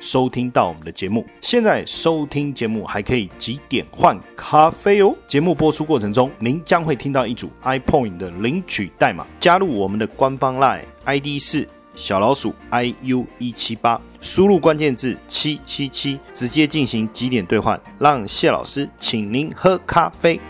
收听到我们的节目，现在收听节目还可以几点换咖啡哦。节目播出过程中，您将会听到一组 iPoint 的领取代码，加入我们的官方 Line ID 是小老鼠 iu 一七八，输入关键字七七七，直接进行几点兑换，让谢老师请您喝咖啡。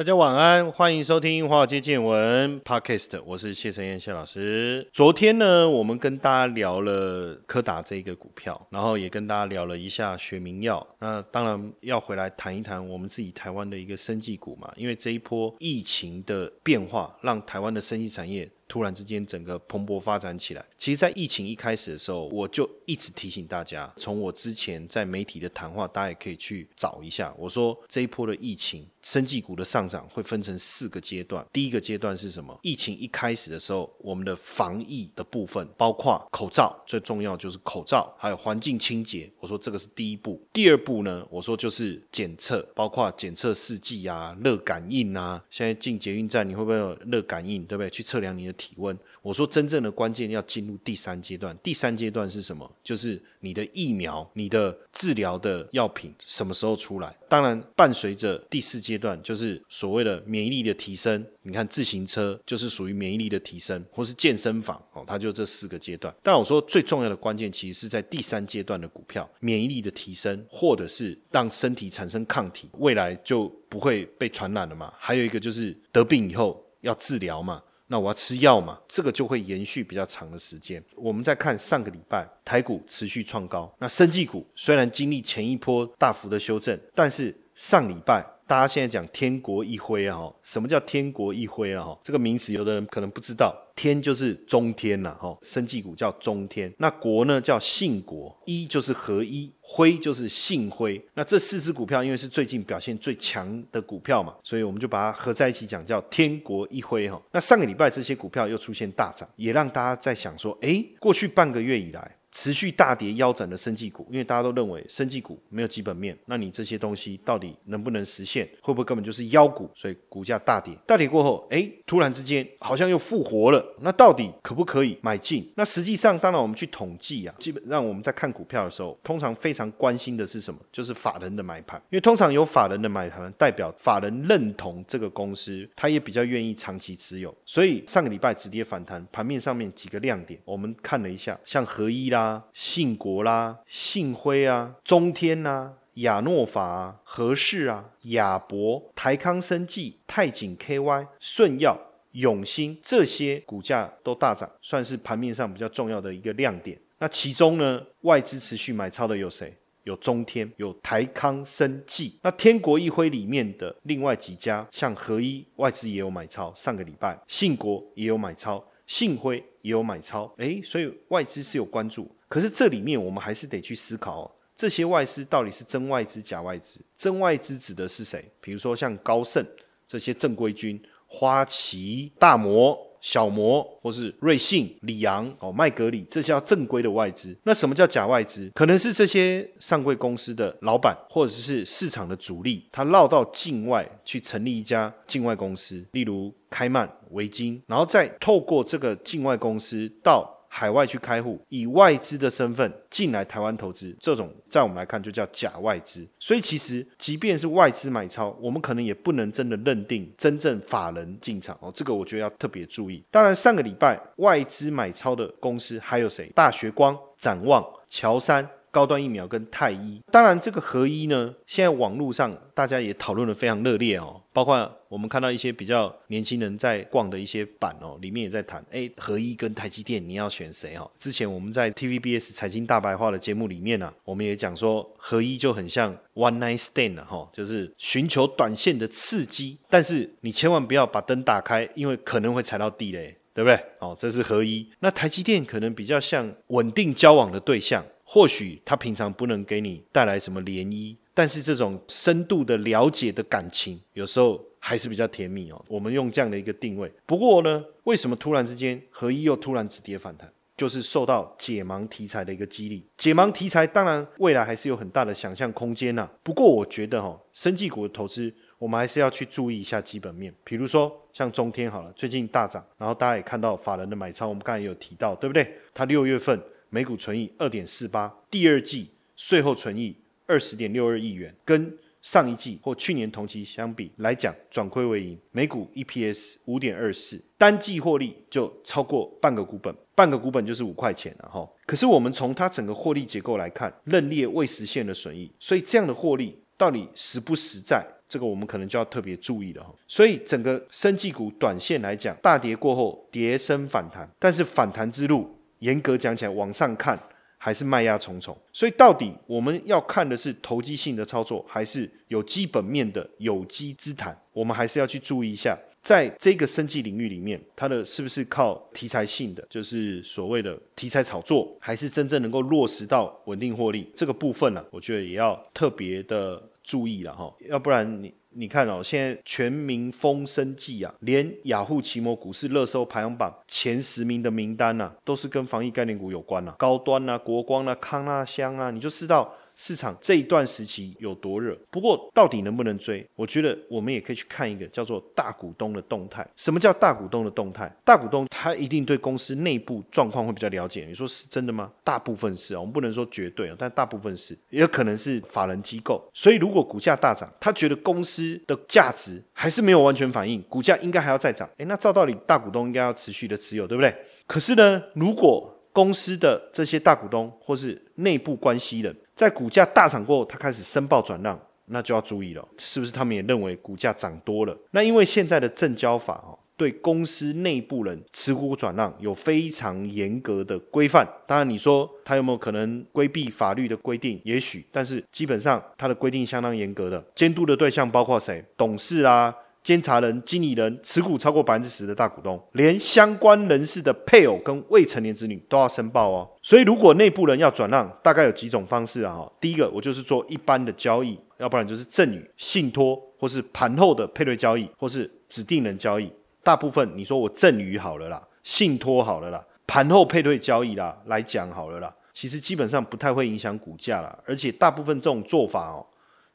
大家晚安，欢迎收听《华尔街见闻》Podcast，我是谢承彦谢老师。昨天呢，我们跟大家聊了柯达这个股票，然后也跟大家聊了一下学名药。那当然要回来谈一谈我们自己台湾的一个生技股嘛，因为这一波疫情的变化，让台湾的生技产业。突然之间，整个蓬勃发展起来。其实，在疫情一开始的时候，我就一直提醒大家，从我之前在媒体的谈话，大家也可以去找一下。我说，这一波的疫情，生技股的上涨会分成四个阶段。第一个阶段是什么？疫情一开始的时候，我们的防疫的部分，包括口罩，最重要就是口罩，还有环境清洁。我说这个是第一步。第二步呢，我说就是检测，包括检测试剂啊、热感应啊。现在进捷运站，你会不会有热感应？对不对？去测量你的。体温，我说真正的关键要进入第三阶段。第三阶段是什么？就是你的疫苗、你的治疗的药品什么时候出来？当然，伴随着第四阶段，就是所谓的免疫力的提升。你看，自行车就是属于免疫力的提升，或是健身房哦，它就这四个阶段。但我说最重要的关键，其实是在第三阶段的股票，免疫力的提升，或者是让身体产生抗体，未来就不会被传染了嘛。还有一个就是得病以后要治疗嘛。那我要吃药嘛，这个就会延续比较长的时间。我们再看上个礼拜台股持续创高，那生技股虽然经历前一波大幅的修正，但是上礼拜。大家现在讲天国一辉啊，什么叫天国一辉啊？哈，这个名词有的人可能不知道，天就是中天呐，哈，生技股叫中天，那国呢叫信国，一就是合一，辉就是信辉。那这四只股票因为是最近表现最强的股票嘛，所以我们就把它合在一起讲，叫天国一辉哈。那上个礼拜这些股票又出现大涨，也让大家在想说，哎，过去半个月以来。持续大跌腰斩的生技股，因为大家都认为生技股没有基本面，那你这些东西到底能不能实现？会不会根本就是妖股？所以股价大跌，大跌过后，哎，突然之间好像又复活了。那到底可不可以买进？那实际上，当然我们去统计啊，基本上我们在看股票的时候，通常非常关心的是什么？就是法人的买盘，因为通常有法人的买盘，代表法人认同这个公司，他也比较愿意长期持有。所以上个礼拜止跌反弹，盘面上面几个亮点，我们看了一下，像合一啦。啊，信国啦，信辉啊，中天呐，亚诺法啊、和氏啊，亚博、台康生技、泰景 KY、顺耀、永兴这些股价都大涨，算是盘面上比较重要的一个亮点。那其中呢，外资持续买超的有谁？有中天，有台康生技。那天国一辉里面的另外几家，像合一，外资也有买超，上个礼拜信国也有买超。信辉也有买超，诶，所以外资是有关注。可是这里面我们还是得去思考，这些外资到底是真外资假外资？真外资指的是谁？比如说像高盛这些正规军，花旗、大摩。小摩或是瑞信、里昂、哦麦格里，这些要正规的外资。那什么叫假外资？可能是这些上柜公司的老板，或者是市场的主力，他绕到境外去成立一家境外公司，例如开曼、维京，然后再透过这个境外公司到。海外去开户，以外资的身份进来台湾投资，这种在我们来看就叫假外资。所以其实，即便是外资买超，我们可能也不能真的认定真正法人进场哦。这个我觉得要特别注意。当然，上个礼拜外资买超的公司还有谁？大学光、展望、乔山。高端疫苗跟太医，当然这个合一呢，现在网络上大家也讨论的非常热烈哦，包括我们看到一些比较年轻人在逛的一些版哦，里面也在谈，哎，合一跟台积电你要选谁哦？之前我们在 TVBS 财经大白话的节目里面呢，我们也讲说，合一就很像 One Night Stand 哈，就是寻求短线的刺激，但是你千万不要把灯打开，因为可能会踩到地雷，对不对？哦，这是合一。那台积电可能比较像稳定交往的对象。或许他平常不能给你带来什么涟漪，但是这种深度的了解的感情，有时候还是比较甜蜜哦。我们用这样的一个定位。不过呢，为什么突然之间合一又突然止跌反弹？就是受到解盲题材的一个激励。解盲题材当然未来还是有很大的想象空间呐。不过我觉得哈，生技股的投资，我们还是要去注意一下基本面。比如说像中天好了，最近大涨，然后大家也看到法人的买超，我们刚才有提到，对不对？它六月份每股存益二点四八，第二季税后存益二十点六二亿元，跟上一季或去年同期相比来讲，转亏为盈，每股 EPS 五点二四，单季获利就超过半个股本，半个股本就是五块钱了哈。可是我们从它整个获利结构来看，认列未实现的损益，所以这样的获利到底实不实在？这个我们可能就要特别注意了哈。所以整个生技股短线来讲，大跌过后跌升反弹，但是反弹之路严格讲起来，往上看。还是卖压重重，所以到底我们要看的是投机性的操作，还是有基本面的有机之谈？我们还是要去注意一下，在这个生计领域里面，它的是不是靠题材性的，就是所谓的题材炒作，还是真正能够落实到稳定获利这个部分呢？我觉得也要特别的注意了哈，要不然你。你看哦，现在全民风生计啊，连雅虎奇摩股市热搜排行榜前十名的名单呐，都是跟防疫概念股有关呐，高端啊、国光啊、康纳香啊，你就知道。市场这一段时期有多热？不过到底能不能追？我觉得我们也可以去看一个叫做大股东的动态。什么叫大股东的动态？大股东他一定对公司内部状况会比较了解。你说是真的吗？大部分是啊，我们不能说绝对啊，但大部分是，也有可能是法人机构。所以如果股价大涨，他觉得公司的价值还是没有完全反映，股价应该还要再涨。诶，那照道理大股东应该要持续的持有，对不对？可是呢，如果公司的这些大股东或是内部关系人，在股价大涨过后，他开始申报转让，那就要注意了，是不是他们也认为股价涨多了？那因为现在的证交法哦，对公司内部人持股转让有非常严格的规范。当然，你说他有没有可能规避法律的规定？也许，但是基本上他的规定相当严格的，监督的对象包括谁？董事啊。监察人、经理人持股超过百分之十的大股东，连相关人士的配偶跟未成年子女都要申报哦。所以，如果内部人要转让，大概有几种方式啊。第一个，我就是做一般的交易，要不然就是赠与、信托，或是盘后的配对交易，或是指定人交易。大部分你说我赠与好了啦，信托好了啦，盘后配对交易啦，来讲好了啦，其实基本上不太会影响股价啦。而且大部分这种做法哦，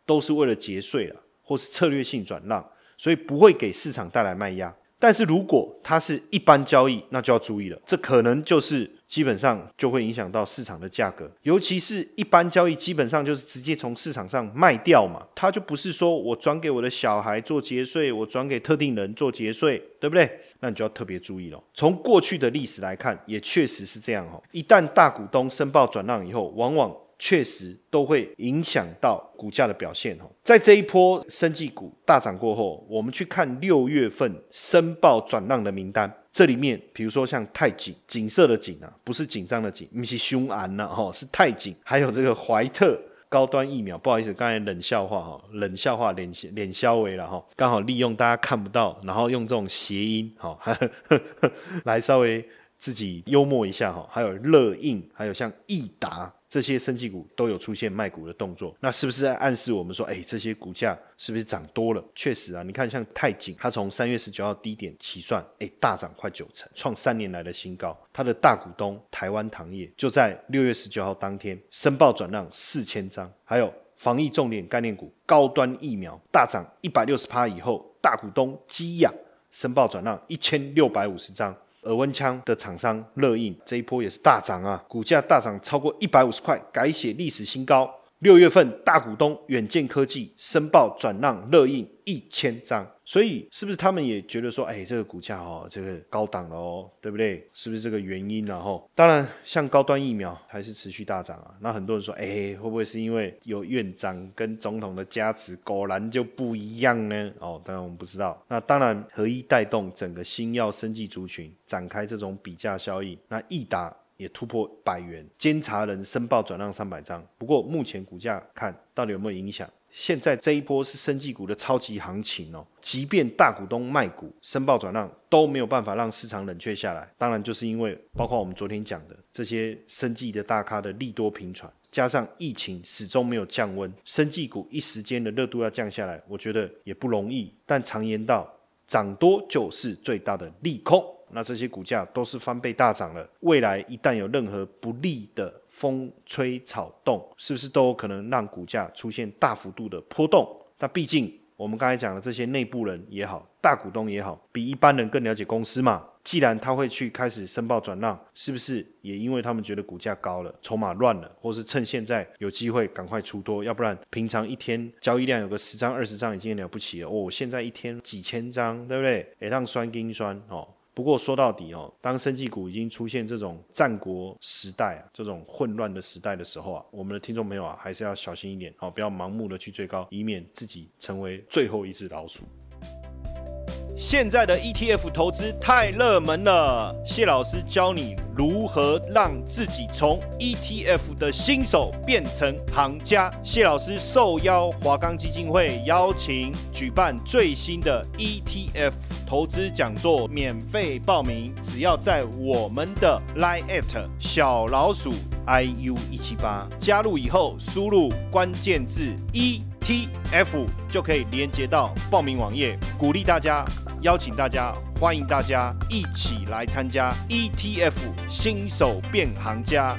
都是为了节税了，或是策略性转让。所以不会给市场带来卖压，但是如果它是一般交易，那就要注意了，这可能就是基本上就会影响到市场的价格，尤其是一般交易，基本上就是直接从市场上卖掉嘛，它就不是说我转给我的小孩做节税，我转给特定人做节税，对不对？那你就要特别注意了。从过去的历史来看，也确实是这样哈，一旦大股东申报转让以后，往往。确实都会影响到股价的表现哦。在这一波生技股大涨过后，我们去看六月份申报转让的名单，这里面比如说像泰景景色的景啊，不是紧张的紧，不是凶安呐，哈，是泰景。还有这个怀特高端疫苗，不好意思，刚才冷笑话哈，冷笑话脸脸消微了哈，刚好利用大家看不到，然后用这种谐音哈，来稍微自己幽默一下哈。还有乐印，还有像益达。这些升绩股都有出现卖股的动作，那是不是在暗示我们说，哎，这些股价是不是涨多了？确实啊，你看像泰景，它从三月十九号低点起算，哎，大涨快九成，创三年来的新高。它的大股东台湾糖业就在六月十九号当天申报转让四千张，还有防疫重点概念股高端疫苗大涨一百六十趴以后，大股东基亚申报转让一千六百五十张。耳温枪的厂商乐印这一波也是大涨啊，股价大涨超过一百五十块，改写历史新高。六月份大股东远见科技申报转让乐印一千张。所以是不是他们也觉得说，哎，这个股价哦，这个高档了哦，对不对？是不是这个原因？然后，当然，像高端疫苗还是持续大涨啊。那很多人说，哎，会不会是因为有院长跟总统的加持，果然就不一样呢？哦，当然我们不知道。那当然，合一带动整个新药生技族群展开这种比价效应。那益达也突破百元，监察人申报转让三百张。不过目前股价看到底有没有影响？现在这一波是生技股的超级行情哦，即便大股东卖股申报转让都没有办法让市场冷却下来。当然，就是因为包括我们昨天讲的这些生技的大咖的利多频传，加上疫情始终没有降温，生技股一时间的热度要降下来，我觉得也不容易。但常言道，涨多就是最大的利空。那这些股价都是翻倍大涨了，未来一旦有任何不利的风吹草动，是不是都有可能让股价出现大幅度的波动？那毕竟我们刚才讲的这些内部人也好，大股东也好，比一般人更了解公司嘛。既然他会去开始申报转让，是不是也因为他们觉得股价高了，筹码乱了，或是趁现在有机会赶快出多？要不然平常一天交易量有个十张二十张已经了不起了哦，现在一天几千张，对不对？也让酸金酸哦。不过说到底哦，当生技股已经出现这种战国时代啊，这种混乱的时代的时候啊，我们的听众朋友啊，还是要小心一点哦，不要盲目的去追高，以免自己成为最后一只老鼠。现在的 ETF 投资太热门了，谢老师教你如何让自己从 ETF 的新手变成行家。谢老师受邀华冈基金会邀请举办最新的 ETF 投资讲座，免费报名，只要在我们的 Line at 小老鼠 iu 一七八。加入以后，输入关键字一 T F 就可以连接到报名网页，鼓励大家。邀请大家，欢迎大家一起来参加 ETF 新手变行家。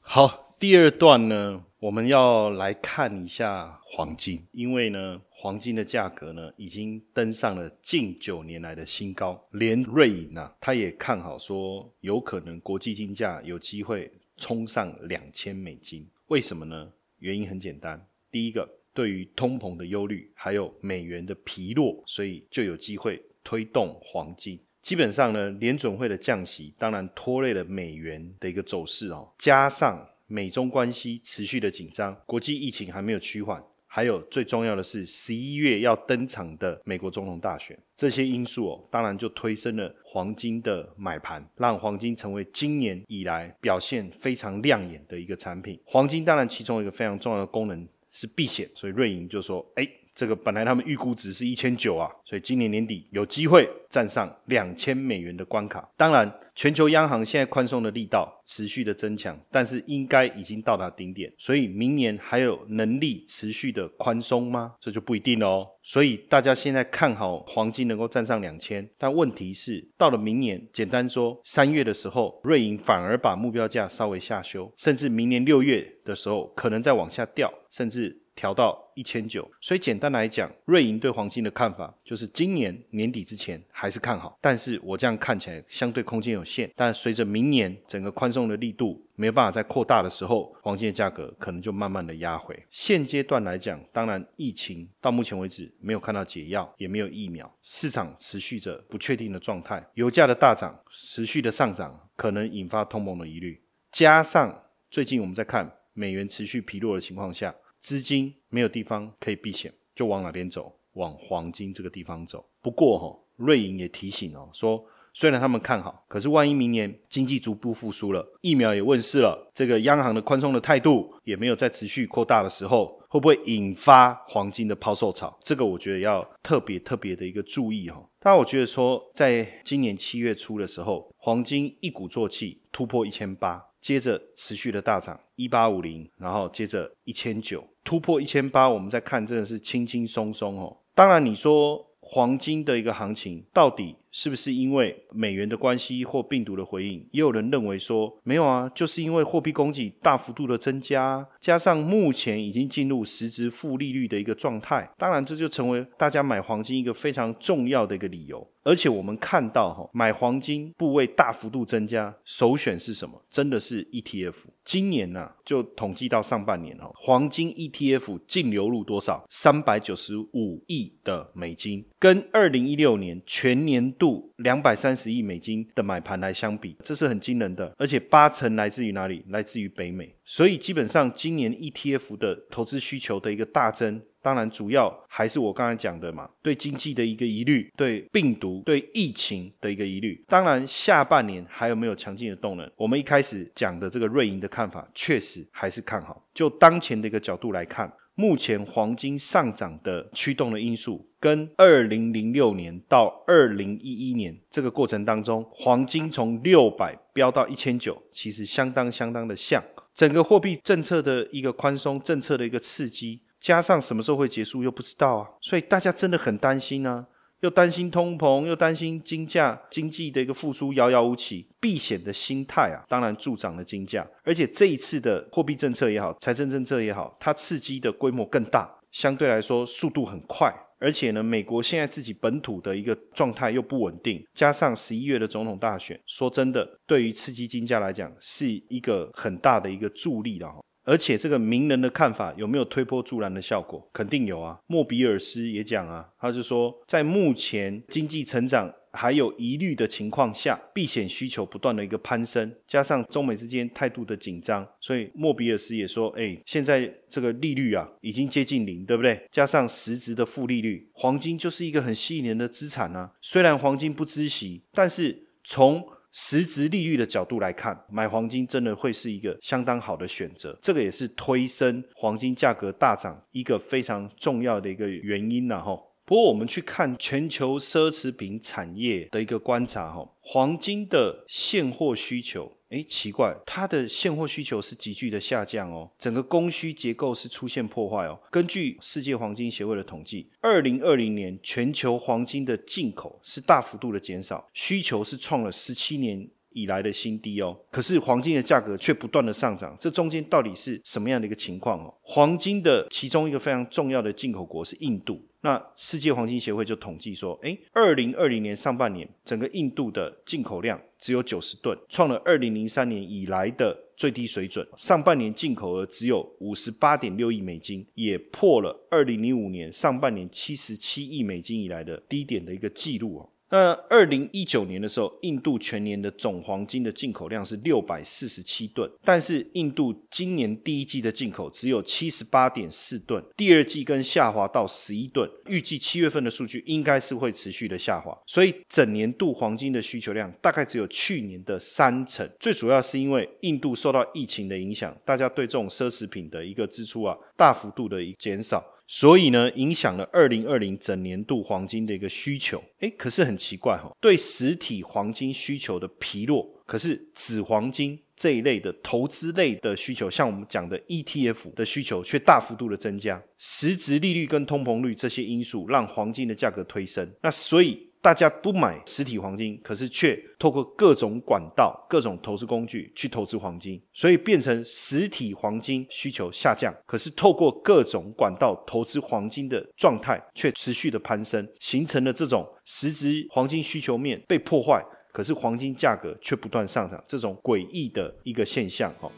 好，第二段呢，我们要来看一下黄金，因为呢，黄金的价格呢已经登上了近九年来的新高，连瑞银啊，他也看好说，有可能国际金价有机会冲上两千美金。为什么呢？原因很简单，第一个。对于通膨的忧虑，还有美元的疲弱，所以就有机会推动黄金。基本上呢，联准会的降息当然拖累了美元的一个走势哦。加上美中关系持续的紧张，国际疫情还没有趋缓，还有最重要的是十一月要登场的美国总统大选，这些因素哦，当然就推升了黄金的买盘，让黄金成为今年以来表现非常亮眼的一个产品。黄金当然其中一个非常重要的功能。是避险，所以瑞银就说：“哎，这个本来他们预估值是一千九啊，所以今年年底有机会站上两千美元的关卡。当然，全球央行现在宽松的力道持续的增强，但是应该已经到达顶点，所以明年还有能力持续的宽松吗？这就不一定哦。所以大家现在看好黄金能够站上两千，但问题是到了明年，简单说，三月的时候，瑞银反而把目标价稍微下修，甚至明年六月的时候可能再往下掉，甚至。调到一千九，所以简单来讲，瑞银对黄金的看法就是今年年底之前还是看好，但是我这样看起来相对空间有限。但随着明年整个宽松的力度没有办法再扩大的时候，黄金的价格可能就慢慢的压回。现阶段来讲，当然疫情到目前为止没有看到解药，也没有疫苗，市场持续着不确定的状态，油价的大涨，持续的上涨，可能引发通膨的疑虑，加上最近我们在看美元持续疲弱的情况下。资金没有地方可以避险，就往哪边走？往黄金这个地方走。不过哈，瑞银也提醒哦，说虽然他们看好，可是万一明年经济逐步复苏了，疫苗也问世了，这个央行的宽松的态度也没有再持续扩大的时候，会不会引发黄金的抛售潮？这个我觉得要特别特别的一个注意哈。但我觉得说，在今年七月初的时候，黄金一鼓作气突破一千八。接着持续的大涨，一八五零，然后接着一千九，突破一千八，我们再看真的是轻轻松松哦。当然你说黄金的一个行情到底？是不是因为美元的关系或病毒的回应？也有人认为说没有啊，就是因为货币供给大幅度的增加，加上目前已经进入实质负利率的一个状态，当然这就成为大家买黄金一个非常重要的一个理由。而且我们看到哈，买黄金部位大幅度增加，首选是什么？真的是 ETF。今年呢，就统计到上半年哦，黄金 ETF 净流入多少？三百九十五亿的美金，跟二零一六年全年度。两百三十亿美金的买盘来相比，这是很惊人的，而且八成来自于哪里？来自于北美。所以基本上今年 ETF 的投资需求的一个大增，当然主要还是我刚才讲的嘛，对经济的一个疑虑，对病毒、对疫情的一个疑虑。当然下半年还有没有强劲的动能？我们一开始讲的这个瑞银的看法，确实还是看好。就当前的一个角度来看。目前黄金上涨的驱动的因素，跟二零零六年到二零一一年这个过程当中，黄金从六百飙到一千九，其实相当相当的像。整个货币政策的一个宽松政策的一个刺激，加上什么时候会结束又不知道啊，所以大家真的很担心啊。又担心通膨，又担心金价经济的一个复苏遥遥无期，避险的心态啊，当然助长了金价。而且这一次的货币政策也好，财政政策也好，它刺激的规模更大，相对来说速度很快。而且呢，美国现在自己本土的一个状态又不稳定，加上十一月的总统大选，说真的，对于刺激金价来讲，是一个很大的一个助力的哈。而且这个名人的看法有没有推波助澜的效果？肯定有啊。莫比尔斯也讲啊，他就说，在目前经济成长还有疑虑的情况下，避险需求不断的一个攀升，加上中美之间态度的紧张，所以莫比尔斯也说，哎，现在这个利率啊已经接近零，对不对？加上实质的负利率，黄金就是一个很吸引人的资产啊。虽然黄金不知息，但是从实质利率的角度来看，买黄金真的会是一个相当好的选择。这个也是推升黄金价格大涨一个非常重要的一个原因呐，吼。不过我们去看全球奢侈品产业的一个观察，哈，黄金的现货需求。哎，奇怪，它的现货需求是急剧的下降哦，整个供需结构是出现破坏哦。根据世界黄金协会的统计，二零二零年全球黄金的进口是大幅度的减少，需求是创了十七年以来的新低哦。可是黄金的价格却不断的上涨，这中间到底是什么样的一个情况哦？黄金的其中一个非常重要的进口国是印度。那世界黄金协会就统计说，哎，二零二零年上半年，整个印度的进口量只有九十吨，创了二零零三年以来的最低水准。上半年进口额只有五十八点六亿美金，也破了二零零五年上半年七十七亿美金以来的低点的一个记录哦。那二零一九年的时候，印度全年的总黄金的进口量是六百四十七吨，但是印度今年第一季的进口只有七十八点四吨，第二季跟下滑到十一吨，预计七月份的数据应该是会持续的下滑，所以整年度黄金的需求量大概只有去年的三成。最主要是因为印度受到疫情的影响，大家对这种奢侈品的一个支出啊，大幅度的减少。所以呢，影响了二零二零整年度黄金的一个需求。哎，可是很奇怪哈，对实体黄金需求的疲弱，可是纸黄金这一类的投资类的需求，像我们讲的 ETF 的需求却大幅度的增加。实质利率跟通膨率这些因素让黄金的价格推升。那所以。大家不买实体黄金，可是却透过各种管道、各种投资工具去投资黄金，所以变成实体黄金需求下降，可是透过各种管道投资黄金的状态却持续的攀升，形成了这种实质黄金需求面被破坏，可是黄金价格却不断上涨，这种诡异的一个现象。哈，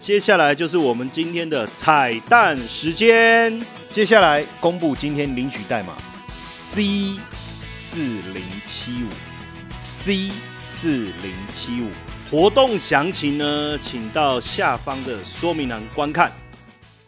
接下来就是我们今天的彩蛋时间，接下来公布今天领取代码。C 四零七五，C 四零七五，活动详情呢，请到下方的说明栏观看。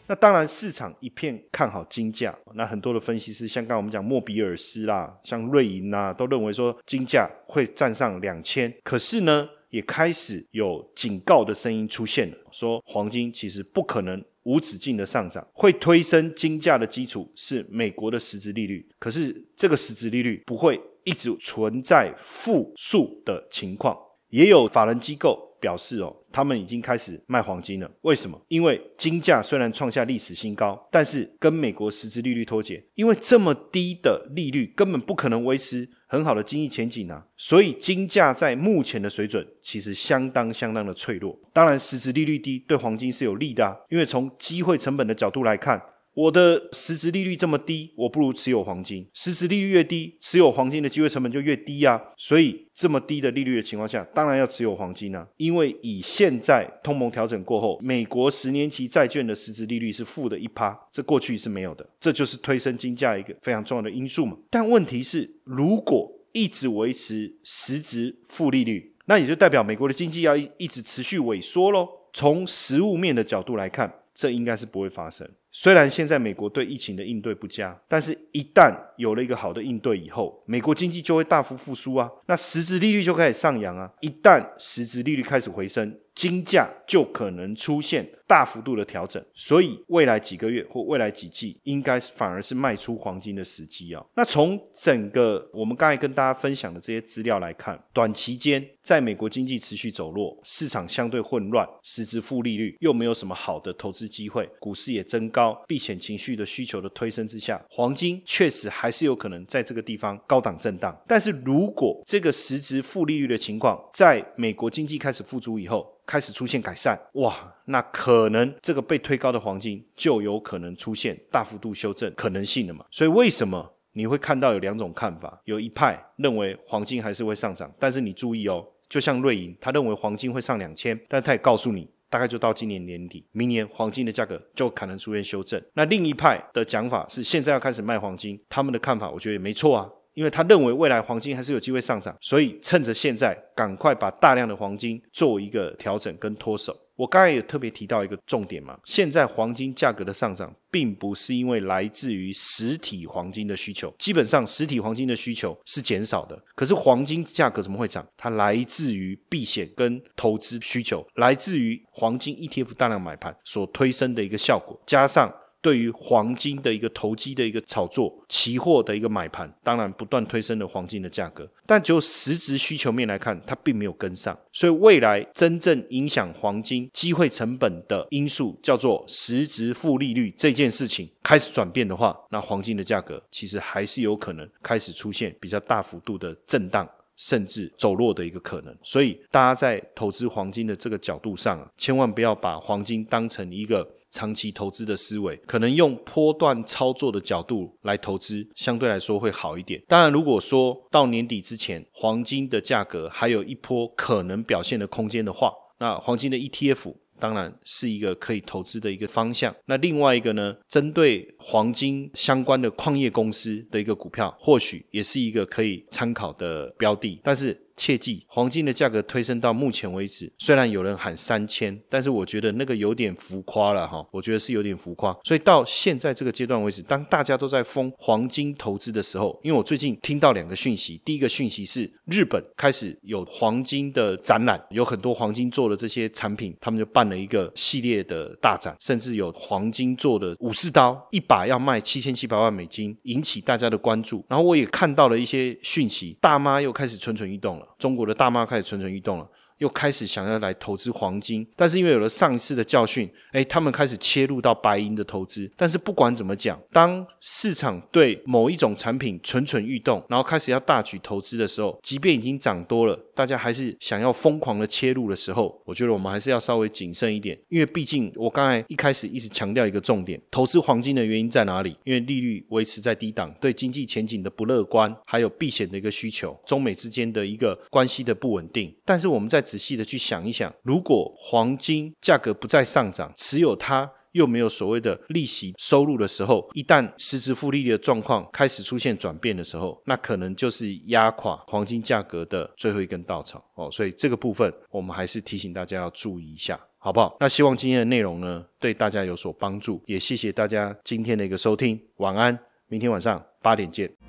那当然，市场一片看好金价，那很多的分析师，像刚我们讲莫比尔斯啦，像瑞银呐，都认为说金价会站上两千。可是呢，也开始有警告的声音出现了，说黄金其实不可能。无止境的上涨会推升金价的基础是美国的实质利率，可是这个实质利率不会一直存在负数的情况。也有法人机构表示哦，他们已经开始卖黄金了。为什么？因为金价虽然创下历史新高，但是跟美国实质利率脱节，因为这么低的利率根本不可能维持。很好的经济前景啊，所以金价在目前的水准其实相当相当的脆弱。当然，实质利率低对黄金是有利的，因为从机会成本的角度来看。我的实质利率这么低，我不如持有黄金。实质利率越低，持有黄金的机会成本就越低啊。所以这么低的利率的情况下，当然要持有黄金啊。因为以现在通膨调整过后，美国十年期债券的实质利率是负的一趴，这过去是没有的。这就是推升金价一个非常重要的因素嘛。但问题是，如果一直维持实质负利率，那也就代表美国的经济要一直持续萎缩喽。从实物面的角度来看。这应该是不会发生，虽然现在美国对疫情的应对不佳，但是一旦有了一个好的应对以后，美国经济就会大幅复苏啊，那实质利率就开始上扬啊。一旦实质利率开始回升，金价就可能出现大幅度的调整。所以未来几个月或未来几季，应该反而是卖出黄金的时机啊。那从整个我们刚才跟大家分享的这些资料来看，短期间在美国经济持续走弱，市场相对混乱，实质负利率又没有什么好的投资机会，股市也增高，避险情绪的需求的推升之下，黄金确实还是有可能在这个地方高档震荡。但是如果这个实质负利率的情况在美国经济开始复苏以后，开始出现改善，哇，那可能这个被推高的黄金就有可能出现大幅度修正可能性了嘛？所以为什么你会看到有两种看法？有一派认为黄金还是会上涨，但是你注意哦，就像瑞银，他认为黄金会上两千，但他也告诉你。大概就到今年年底，明年黄金的价格就可能出现修正。那另一派的讲法是，现在要开始卖黄金，他们的看法我觉得也没错啊，因为他认为未来黄金还是有机会上涨，所以趁着现在赶快把大量的黄金做一个调整跟脱手。我刚才也特别提到一个重点嘛，现在黄金价格的上涨，并不是因为来自于实体黄金的需求，基本上实体黄金的需求是减少的。可是黄金价格怎么会涨？它来自于避险跟投资需求，来自于黄金 ETF 大量买盘所推升的一个效果，加上。对于黄金的一个投机的一个炒作，期货的一个买盘，当然不断推升了黄金的价格。但就实质需求面来看，它并没有跟上。所以未来真正影响黄金机会成本的因素，叫做实质负利率这件事情开始转变的话，那黄金的价格其实还是有可能开始出现比较大幅度的震荡，甚至走弱的一个可能。所以大家在投资黄金的这个角度上，千万不要把黄金当成一个。长期投资的思维，可能用波段操作的角度来投资，相对来说会好一点。当然，如果说到年底之前，黄金的价格还有一波可能表现的空间的话，那黄金的 ETF 当然是一个可以投资的一个方向。那另外一个呢，针对黄金相关的矿业公司的一个股票，或许也是一个可以参考的标的。但是，切记，黄金的价格推升到目前为止，虽然有人喊三千，但是我觉得那个有点浮夸了哈。我觉得是有点浮夸。所以到现在这个阶段为止，当大家都在疯黄金投资的时候，因为我最近听到两个讯息，第一个讯息是日本开始有黄金的展览，有很多黄金做的这些产品，他们就办了一个系列的大展，甚至有黄金做的武士刀，一把要卖七千七百万美金，引起大家的关注。然后我也看到了一些讯息，大妈又开始蠢蠢欲动了。中国的大妈开始蠢蠢欲动了。又开始想要来投资黄金，但是因为有了上一次的教训，哎，他们开始切入到白银的投资。但是不管怎么讲，当市场对某一种产品蠢蠢欲动，然后开始要大举投资的时候，即便已经涨多了，大家还是想要疯狂的切入的时候，我觉得我们还是要稍微谨慎一点，因为毕竟我刚才一开始一直强调一个重点，投资黄金的原因在哪里？因为利率维持在低档，对经济前景的不乐观，还有避险的一个需求，中美之间的一个关系的不稳定。但是我们再仔细的去想一想，如果黄金价格不再上涨，持有它又没有所谓的利息收入的时候，一旦实质负利率的状况开始出现转变的时候，那可能就是压垮黄金价格的最后一根稻草哦。所以这个部分我们还是提醒大家要注意一下，好不好？那希望今天的内容呢对大家有所帮助，也谢谢大家今天的一个收听，晚安，明天晚上八点见。